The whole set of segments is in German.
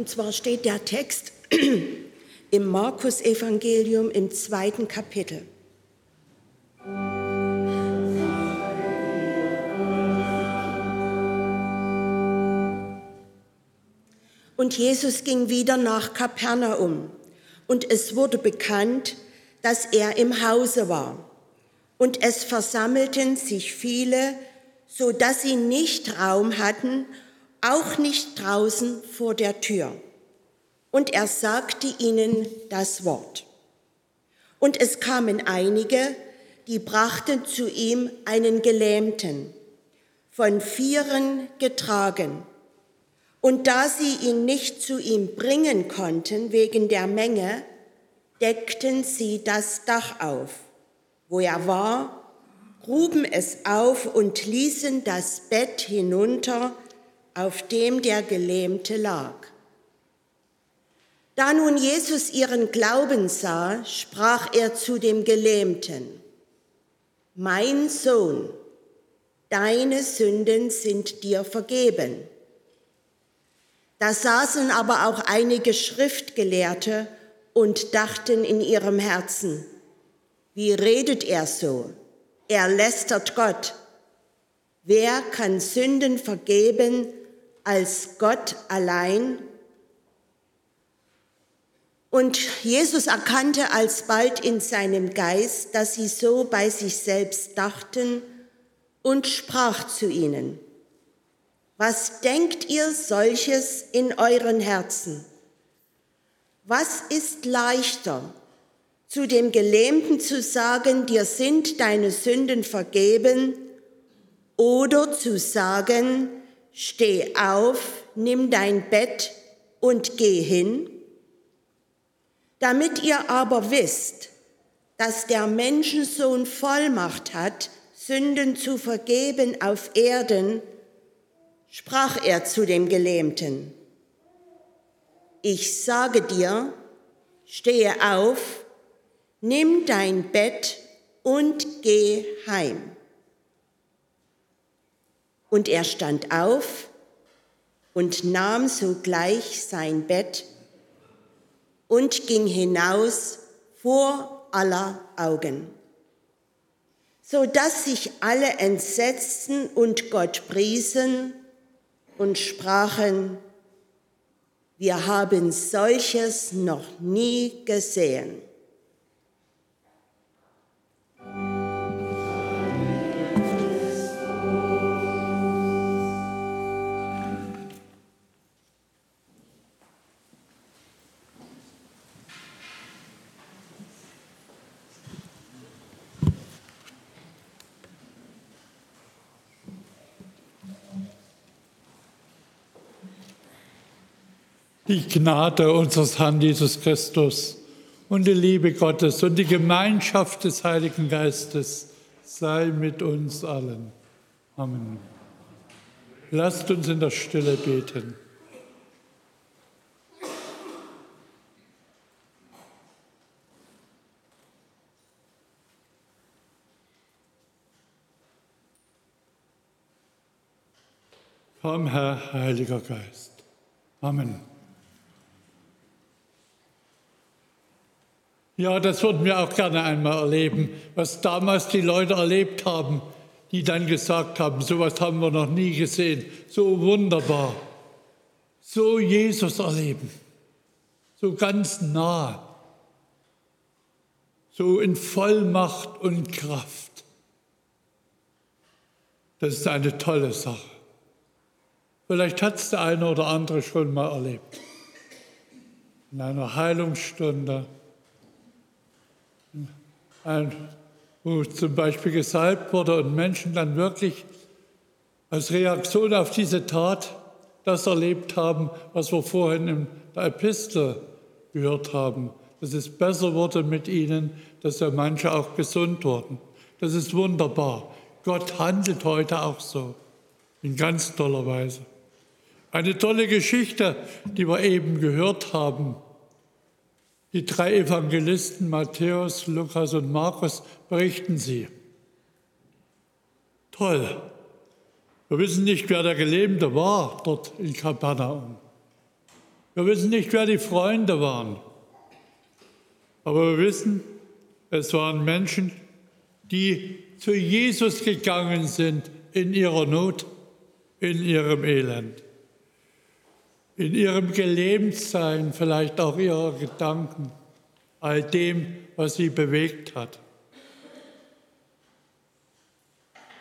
Und zwar steht der Text im Markus-Evangelium im zweiten Kapitel. Und Jesus ging wieder nach Kapernaum. Und es wurde bekannt, dass er im Hause war. Und es versammelten sich viele, so dass sie nicht Raum hatten, auch nicht draußen vor der Tür. Und er sagte ihnen das Wort. Und es kamen einige, die brachten zu ihm einen Gelähmten, von Vieren getragen. Und da sie ihn nicht zu ihm bringen konnten wegen der Menge, deckten sie das Dach auf, wo er war, gruben es auf und ließen das Bett hinunter, auf dem der Gelähmte lag. Da nun Jesus ihren Glauben sah, sprach er zu dem Gelähmten, Mein Sohn, deine Sünden sind dir vergeben. Da saßen aber auch einige Schriftgelehrte und dachten in ihrem Herzen, wie redet er so? Er lästert Gott. Wer kann Sünden vergeben als Gott allein? Und Jesus erkannte alsbald in seinem Geist, dass sie so bei sich selbst dachten und sprach zu ihnen, was denkt ihr solches in euren Herzen? Was ist leichter, zu dem Gelähmten zu sagen, dir sind deine Sünden vergeben, oder zu sagen, steh auf, nimm dein Bett und geh hin? Damit ihr aber wisst, dass der Menschensohn Vollmacht hat, Sünden zu vergeben auf Erden, sprach er zu dem Gelähmten, ich sage dir, stehe auf, nimm dein Bett und geh heim. Und er stand auf und nahm sogleich sein Bett und ging hinaus vor aller Augen, so dass sich alle entsetzten und Gott priesen und sprachen, wir haben solches noch nie gesehen. Die Gnade unseres Herrn Jesus Christus und die Liebe Gottes und die Gemeinschaft des Heiligen Geistes sei mit uns allen. Amen. Lasst uns in der Stille beten. Komm, Herr, Heiliger Geist. Amen. Ja, das würden wir auch gerne einmal erleben, was damals die Leute erlebt haben, die dann gesagt haben, sowas haben wir noch nie gesehen, so wunderbar, so Jesus erleben, so ganz nah, so in Vollmacht und Kraft. Das ist eine tolle Sache. Vielleicht hat es der eine oder andere schon mal erlebt. In einer Heilungsstunde wo zum Beispiel gesalbt wurde und Menschen dann wirklich als Reaktion auf diese Tat das erlebt haben, was wir vorhin in der Epistel gehört haben, dass es besser wurde mit ihnen, dass ja manche auch gesund wurden. Das ist wunderbar. Gott handelt heute auch so, in ganz toller Weise. Eine tolle Geschichte, die wir eben gehört haben, die drei Evangelisten Matthäus, Lukas und Markus berichten sie. Toll. Wir wissen nicht, wer der Gelähmte war dort in Kapernaum. Wir wissen nicht, wer die Freunde waren. Aber wir wissen, es waren Menschen, die zu Jesus gegangen sind in ihrer Not, in ihrem Elend, in ihrem Gelähmtsein, vielleicht auch ihrer Gedanken, all dem, was sie bewegt hat.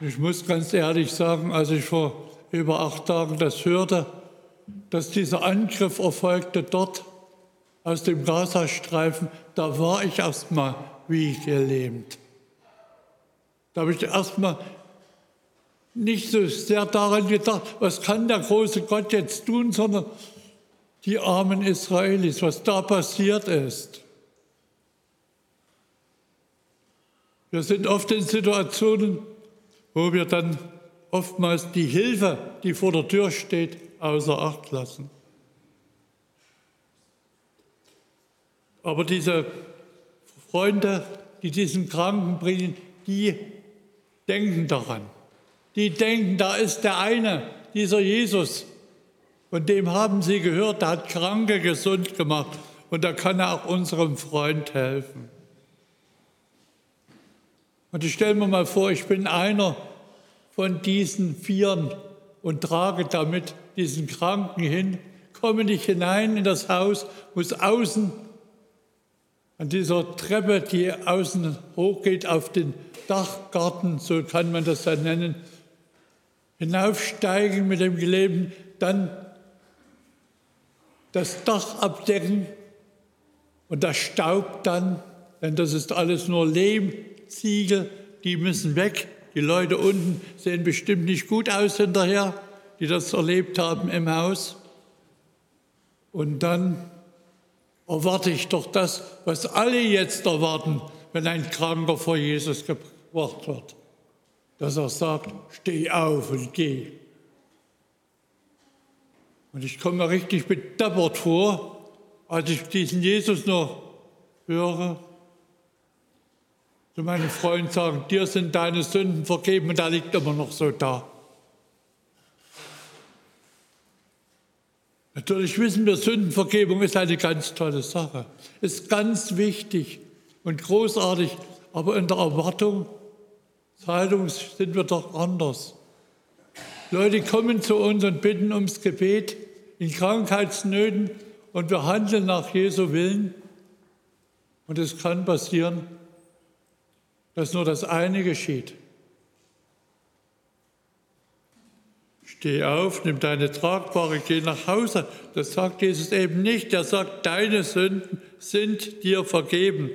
Ich muss ganz ehrlich sagen, als ich vor über acht Tagen das hörte, dass dieser Angriff erfolgte dort aus dem Gazastreifen, da war ich erstmal wie gelähmt. Da habe ich erstmal nicht so sehr daran gedacht, was kann der große Gott jetzt tun, sondern die armen Israelis, was da passiert ist. Wir sind oft in Situationen, wo wir dann oftmals die Hilfe, die vor der Tür steht, außer Acht lassen. Aber diese Freunde, die diesen Kranken bringen, die denken daran. Die denken, da ist der eine, dieser Jesus. Von dem haben sie gehört, der hat Kranke gesund gemacht und da kann er auch unserem Freund helfen. Und ich stelle mir mal vor, ich bin einer von diesen Vieren und trage damit diesen Kranken hin, komme nicht hinein in das Haus, muss außen an dieser Treppe, die außen hochgeht auf den Dachgarten, so kann man das dann nennen, hinaufsteigen mit dem Gelebten, dann das Dach abdecken und das Staub dann, denn das ist alles nur Lehmziegel, die müssen weg. Die Leute unten sehen bestimmt nicht gut aus hinterher, die das erlebt haben im Haus. Und dann erwarte ich doch das, was alle jetzt erwarten, wenn ein Kranker vor Jesus gebracht wird. Dass er sagt, steh auf und geh. Und ich komme mir richtig bedappert vor, als ich diesen Jesus noch höre. Und meine Freunde sagen, dir sind deine Sünden vergeben und er liegt immer noch so da. Natürlich wissen wir, Sündenvergebung ist eine ganz tolle Sache, ist ganz wichtig und großartig, aber in der Erwartungshaltung sind wir doch anders. Leute kommen zu uns und bitten ums Gebet in Krankheitsnöten und wir handeln nach Jesu Willen. Und es kann passieren, dass nur das eine geschieht. Steh auf, nimm deine Tragbare, geh nach Hause. Das sagt Jesus eben nicht. Er sagt, deine Sünden sind dir vergeben.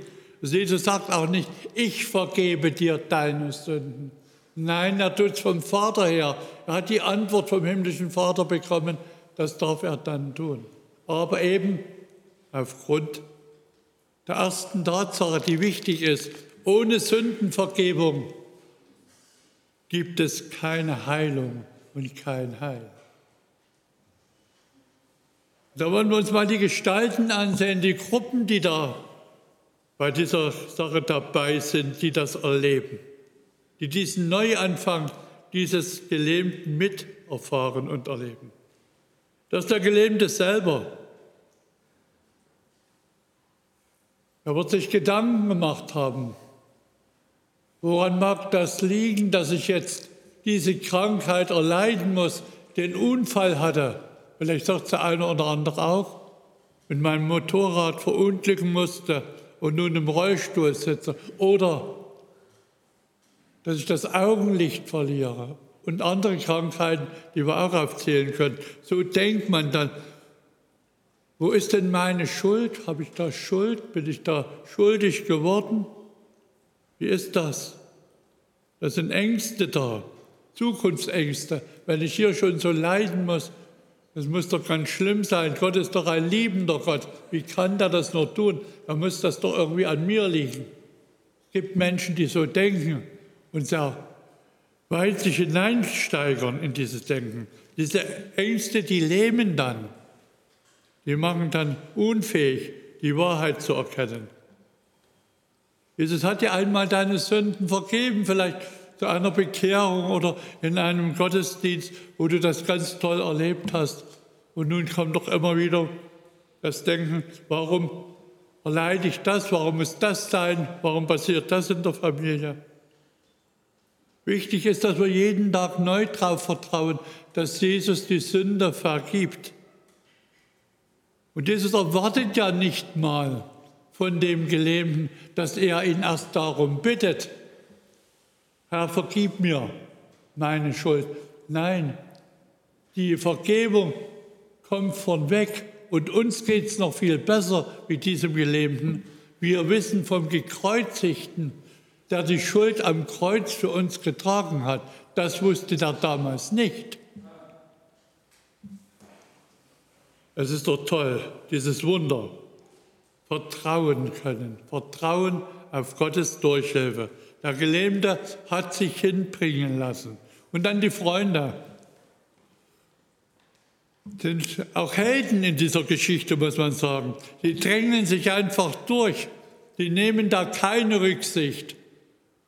Jesus sagt auch nicht, ich vergebe dir deine Sünden. Nein, er tut es vom Vater her. Er hat die Antwort vom himmlischen Vater bekommen. Das darf er dann tun. Aber eben aufgrund der ersten Tatsache, die wichtig ist, ohne Sündenvergebung gibt es keine Heilung und kein Heil. Da wollen wir uns mal die Gestalten ansehen, die Gruppen, die da bei dieser Sache dabei sind, die das erleben, die diesen Neuanfang dieses Gelähmten miterfahren und erleben. Das ist der Gelähmte selber. Er wird sich Gedanken gemacht haben. Woran mag das liegen, dass ich jetzt diese Krankheit erleiden muss, den Unfall hatte, vielleicht sagt der eine oder andere auch, mit meinem Motorrad verunglücken musste und nun im Rollstuhl sitze, oder dass ich das Augenlicht verliere und andere Krankheiten, die wir auch aufzählen können. So denkt man dann, wo ist denn meine Schuld? Habe ich da Schuld? Bin ich da schuldig geworden? Wie ist das? Da sind Ängste da. Zukunftsängste, wenn ich hier schon so leiden muss. Das muss doch ganz schlimm sein. Gott ist doch ein liebender Gott. Wie kann der das nur tun? Da muss das doch irgendwie an mir liegen. Es gibt Menschen, die so denken und sehr weit sich hineinsteigern in dieses Denken. Diese Ängste, die lähmen dann. Die machen dann unfähig, die Wahrheit zu erkennen. Jesus hat dir einmal deine Sünden vergeben. Vielleicht zu einer Bekehrung oder in einem Gottesdienst, wo du das ganz toll erlebt hast. Und nun kommen doch immer wieder das Denken, warum erleide ich das, warum muss das sein, warum passiert das in der Familie. Wichtig ist, dass wir jeden Tag neu darauf vertrauen, dass Jesus die Sünde vergibt. Und Jesus erwartet ja nicht mal von dem Gelähmten, dass er ihn erst darum bittet. Herr, vergib mir meine Schuld. Nein, die Vergebung kommt von weg und uns geht es noch viel besser mit diesem Gelähmten. Wir wissen vom Gekreuzigten, der die Schuld am Kreuz für uns getragen hat. Das wusste der damals nicht. Es ist doch toll, dieses Wunder. Vertrauen können, Vertrauen auf Gottes Durchhilfe. Der Gelähmte hat sich hinbringen lassen. Und dann die Freunde. Sind auch Helden in dieser Geschichte, muss man sagen. Die drängen sich einfach durch. Die nehmen da keine Rücksicht,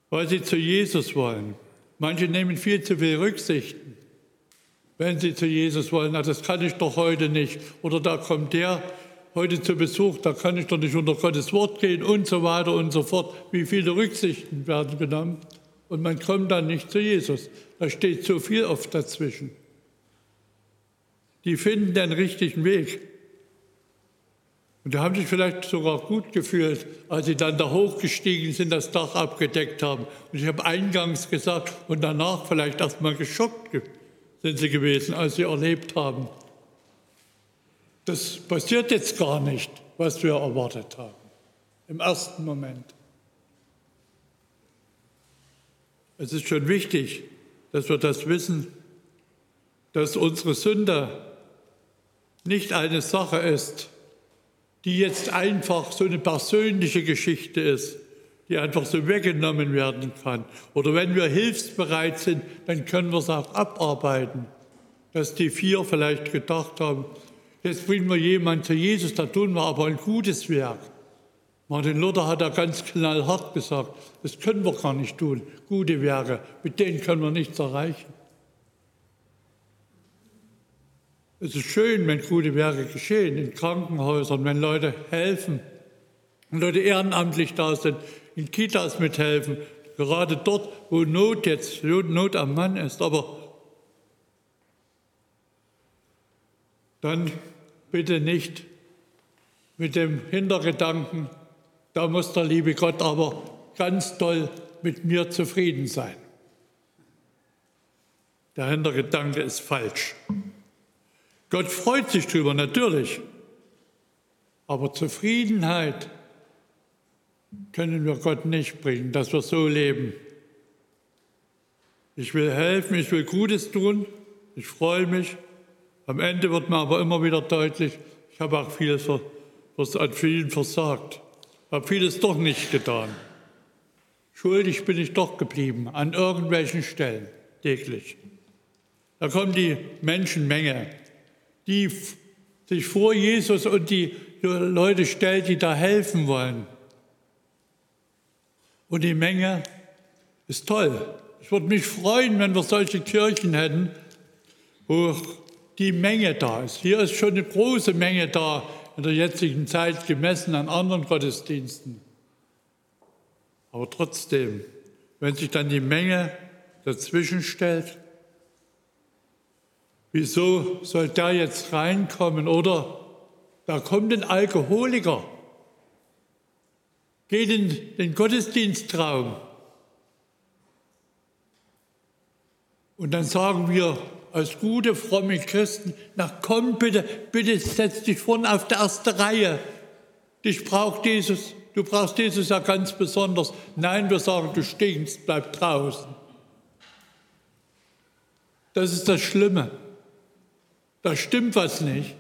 weil sie zu Jesus wollen. Manche nehmen viel zu viel Rücksichten, wenn sie zu Jesus wollen. Na, das kann ich doch heute nicht. Oder da kommt der heute zu Besuch, da kann ich doch nicht unter Gottes Wort gehen und so weiter und so fort. Wie viele Rücksichten werden genommen? Und man kommt dann nicht zu Jesus. Da steht so viel oft dazwischen. Die finden den richtigen Weg. Und die haben sich vielleicht sogar gut gefühlt, als sie dann da hochgestiegen sind, das Dach abgedeckt haben. Und ich habe eingangs gesagt, und danach vielleicht erst mal geschockt sind sie gewesen, als sie erlebt haben, das passiert jetzt gar nicht, was wir erwartet haben, im ersten Moment. Es ist schon wichtig, dass wir das wissen, dass unsere Sünde nicht eine Sache ist, die jetzt einfach so eine persönliche Geschichte ist, die einfach so weggenommen werden kann. Oder wenn wir hilfsbereit sind, dann können wir es auch abarbeiten, dass die vier vielleicht gedacht haben, Jetzt bringen wir jemanden zu Jesus, da tun wir aber ein gutes Werk. Martin Luther hat da ganz knallhart gesagt, das können wir gar nicht tun, gute Werke, mit denen können wir nichts erreichen. Es ist schön, wenn gute Werke geschehen in Krankenhäusern, wenn Leute helfen, wenn Leute ehrenamtlich da sind, in Kitas mithelfen, gerade dort, wo Not jetzt, Not am Mann ist. Aber dann bitte nicht mit dem Hintergedanken, da muss der liebe Gott aber ganz toll mit mir zufrieden sein. Der Hintergedanke ist falsch. Gott freut sich drüber, natürlich. Aber Zufriedenheit können wir Gott nicht bringen, dass wir so leben. Ich will helfen, ich will Gutes tun, ich freue mich, am Ende wird mir aber immer wieder deutlich, ich habe auch vieles an vielen versagt, habe vieles doch nicht getan. Schuldig bin ich doch geblieben, an irgendwelchen Stellen täglich. Da kommt die Menschenmenge, die sich vor Jesus und die Leute stellt, die da helfen wollen. Und die Menge ist toll. Ich würde mich freuen, wenn wir solche Kirchen hätten, wo die Menge da ist. Hier ist schon eine große Menge da in der jetzigen Zeit gemessen an anderen Gottesdiensten. Aber trotzdem, wenn sich dann die Menge dazwischen stellt, wieso soll der jetzt reinkommen? Oder da kommt ein Alkoholiker, geht in den Gottesdienstraum. Und dann sagen wir, als gute, fromme Christen, na komm bitte, bitte setz dich vorne auf die erste Reihe. Dich braucht Jesus, du brauchst Jesus ja ganz besonders. Nein, wir sagen, du stinkst, bleib draußen. Das ist das Schlimme. Da stimmt was nicht.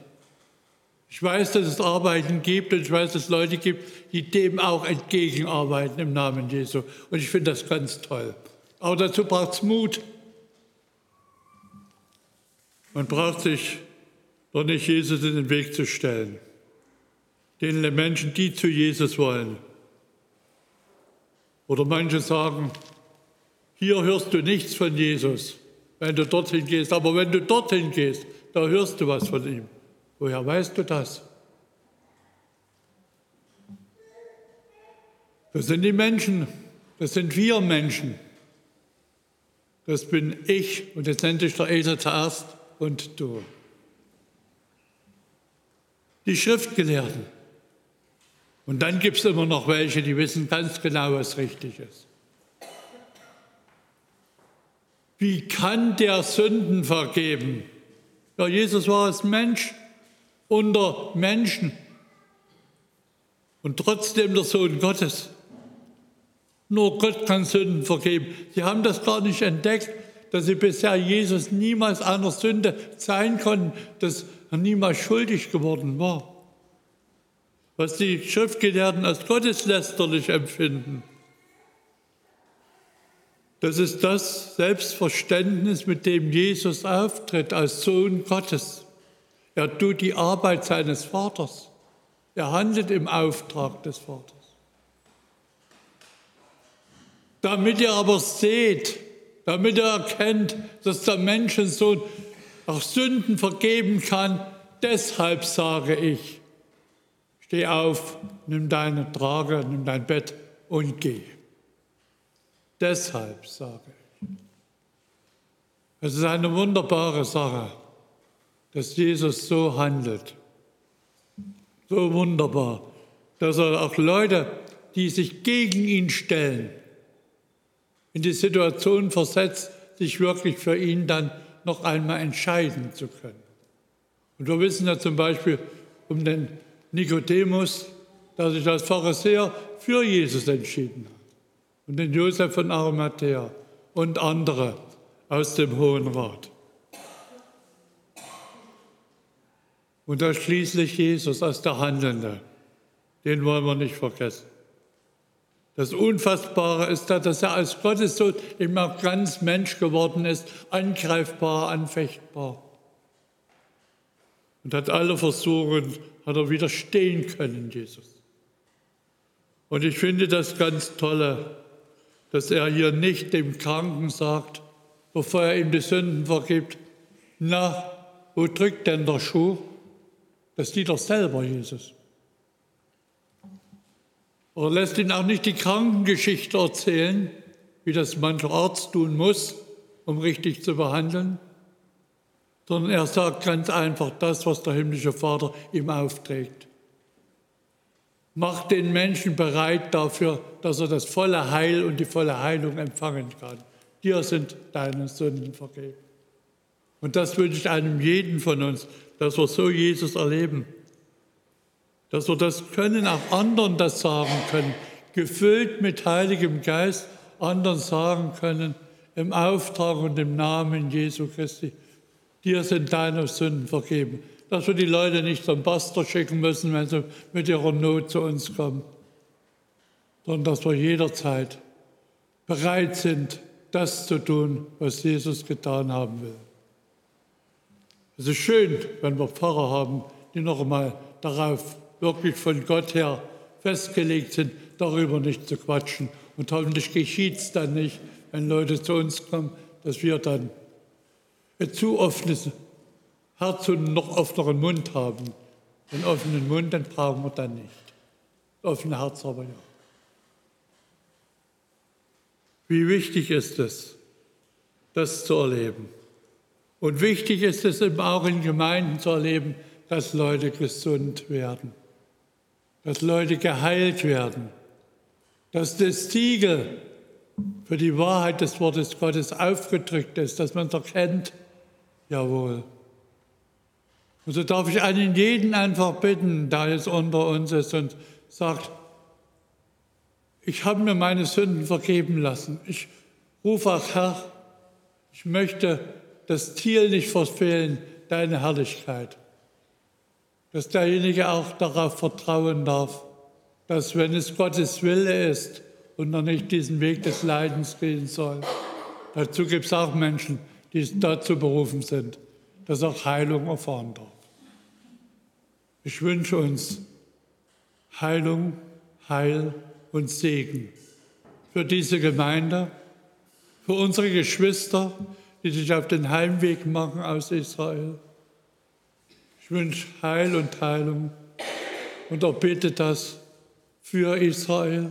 Ich weiß, dass es Arbeiten gibt und ich weiß, dass es Leute gibt, die dem auch entgegenarbeiten im Namen Jesu. Und ich finde das ganz toll. Aber dazu braucht es Mut. Man braucht sich doch nicht Jesus in den Weg zu stellen. Den Menschen, die zu Jesus wollen. Oder manche sagen, hier hörst du nichts von Jesus, wenn du dorthin gehst. Aber wenn du dorthin gehst, da hörst du was von ihm. Woher weißt du das? Das sind die Menschen, das sind wir Menschen. Das bin ich und jetzt nenne ich der Esel zuerst und du. Die Schriftgelehrten. Und dann gibt es immer noch welche, die wissen ganz genau, was richtig ist. Wie kann der Sünden vergeben? Ja, Jesus war als Mensch unter Menschen und trotzdem der Sohn Gottes. Nur Gott kann Sünden vergeben. Sie haben das gar nicht entdeckt, dass sie bisher Jesus niemals einer Sünde sein konnten, dass er niemals schuldig geworden war. Was die Schriftgelehrten als gotteslästerlich empfinden. Das ist das Selbstverständnis, mit dem Jesus auftritt als Sohn Gottes. Er tut die Arbeit seines Vaters. Er handelt im Auftrag des Vaters. Damit ihr aber seht, damit ihr erkennt, dass der Menschensohn auch Sünden vergeben kann, deshalb sage ich, steh auf, nimm deine Trage, nimm dein Bett und geh. Deshalb sage ich. Es ist eine wunderbare Sache, dass Jesus so handelt. So wunderbar, dass er auch Leute, die sich gegen ihn stellen, in die Situation versetzt, sich wirklich für ihn dann noch einmal entscheiden zu können. Und wir wissen ja zum Beispiel um den Nikodemus, der sich als Pharisäer für Jesus entschieden hat und den Josef von Arimathea und andere aus dem Hohen Rat. Und da schließlich Jesus als der Handelnde, den wollen wir nicht vergessen. Das Unfassbare ist da, dass er als Gottessohn immer ganz Mensch geworden ist, angreifbar, anfechtbar. Und hat alle Versuchen, hat er widerstehen können, Jesus. Und ich finde das ganz tolle, dass er hier nicht dem Kranken sagt, bevor er ihm die Sünden vergibt, na, wo drückt denn der Schuh? Das sieht er selber, Jesus. Er lässt ihn auch nicht die Krankengeschichte erzählen, wie das mancher Arzt tun muss, um richtig zu behandeln, sondern er sagt ganz einfach das, was der himmlische Vater ihm aufträgt. Mach den Menschen bereit dafür, dass er das volle Heil und die volle Heilung empfangen kann. Dir sind deine Sünden vergeben. Und das wünsche ich einem jeden von uns, dass wir so Jesus erleben. Dass wir das können, auch anderen das sagen können, gefüllt mit Heiligem Geist, anderen sagen können, im Auftrag und im Namen Jesu Christi, dir sind deine Sünden vergeben dass wir die Leute nicht zum Pastor schicken müssen, wenn sie mit ihrer Not zu uns kommen, sondern dass wir jederzeit bereit sind, das zu tun, was Jesus getan haben will. Es ist schön, wenn wir Pfarrer haben, die noch einmal darauf wirklich von Gott her festgelegt sind, darüber nicht zu quatschen. Und hoffentlich geschieht es dann nicht, wenn Leute zu uns kommen, dass wir dann ein zu offenes Herz und noch offeneren Mund haben. Den offenen Mund, den brauchen wir dann nicht. Offene Herz aber ja. Wie wichtig ist es, das zu erleben? Und wichtig ist es eben auch in Gemeinden zu erleben, dass Leute gesund werden, dass Leute geheilt werden, dass das Siegel für die Wahrheit des Wortes Gottes aufgedrückt ist, dass man es erkennt, jawohl, und so darf ich einen jeden einfach bitten, da es unter uns ist und sagt, ich habe mir meine Sünden vergeben lassen. Ich rufe auch Herr, ich möchte das Ziel nicht verfehlen, deine Herrlichkeit. Dass derjenige auch darauf vertrauen darf, dass wenn es Gottes Wille ist und er nicht diesen Weg des Leidens gehen soll, dazu gibt es auch Menschen, die dazu berufen sind, dass auch Heilung erfahren darf. Ich wünsche uns Heilung, Heil und Segen für diese Gemeinde, für unsere Geschwister, die sich auf den Heimweg machen aus Israel. Ich wünsche Heil und Heilung und erbitte das für Israel,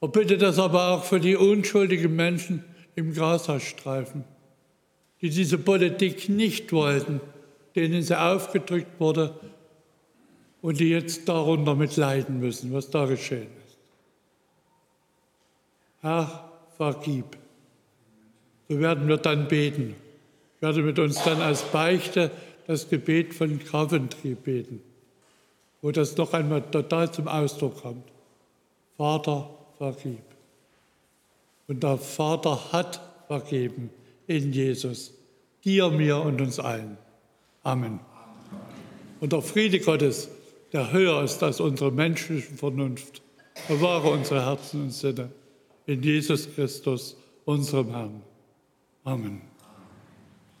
Er bittet das aber auch für die unschuldigen Menschen im Gazastreifen, die diese Politik nicht wollten, denen sie aufgedrückt wurde und die jetzt darunter mit leiden müssen, was da geschehen ist. Herr, vergib. So werden wir dann beten. Ich werde mit uns dann als Beichte das Gebet von Coventry beten, wo das noch einmal total zum Ausdruck kommt. Vater, vergib. Und der Vater hat vergeben in Jesus, dir, mir und uns allen. Amen. Und der Friede Gottes, der höher ist als unsere menschliche Vernunft, bewahre unsere Herzen und Sinne in Jesus Christus, unserem Herrn. Amen.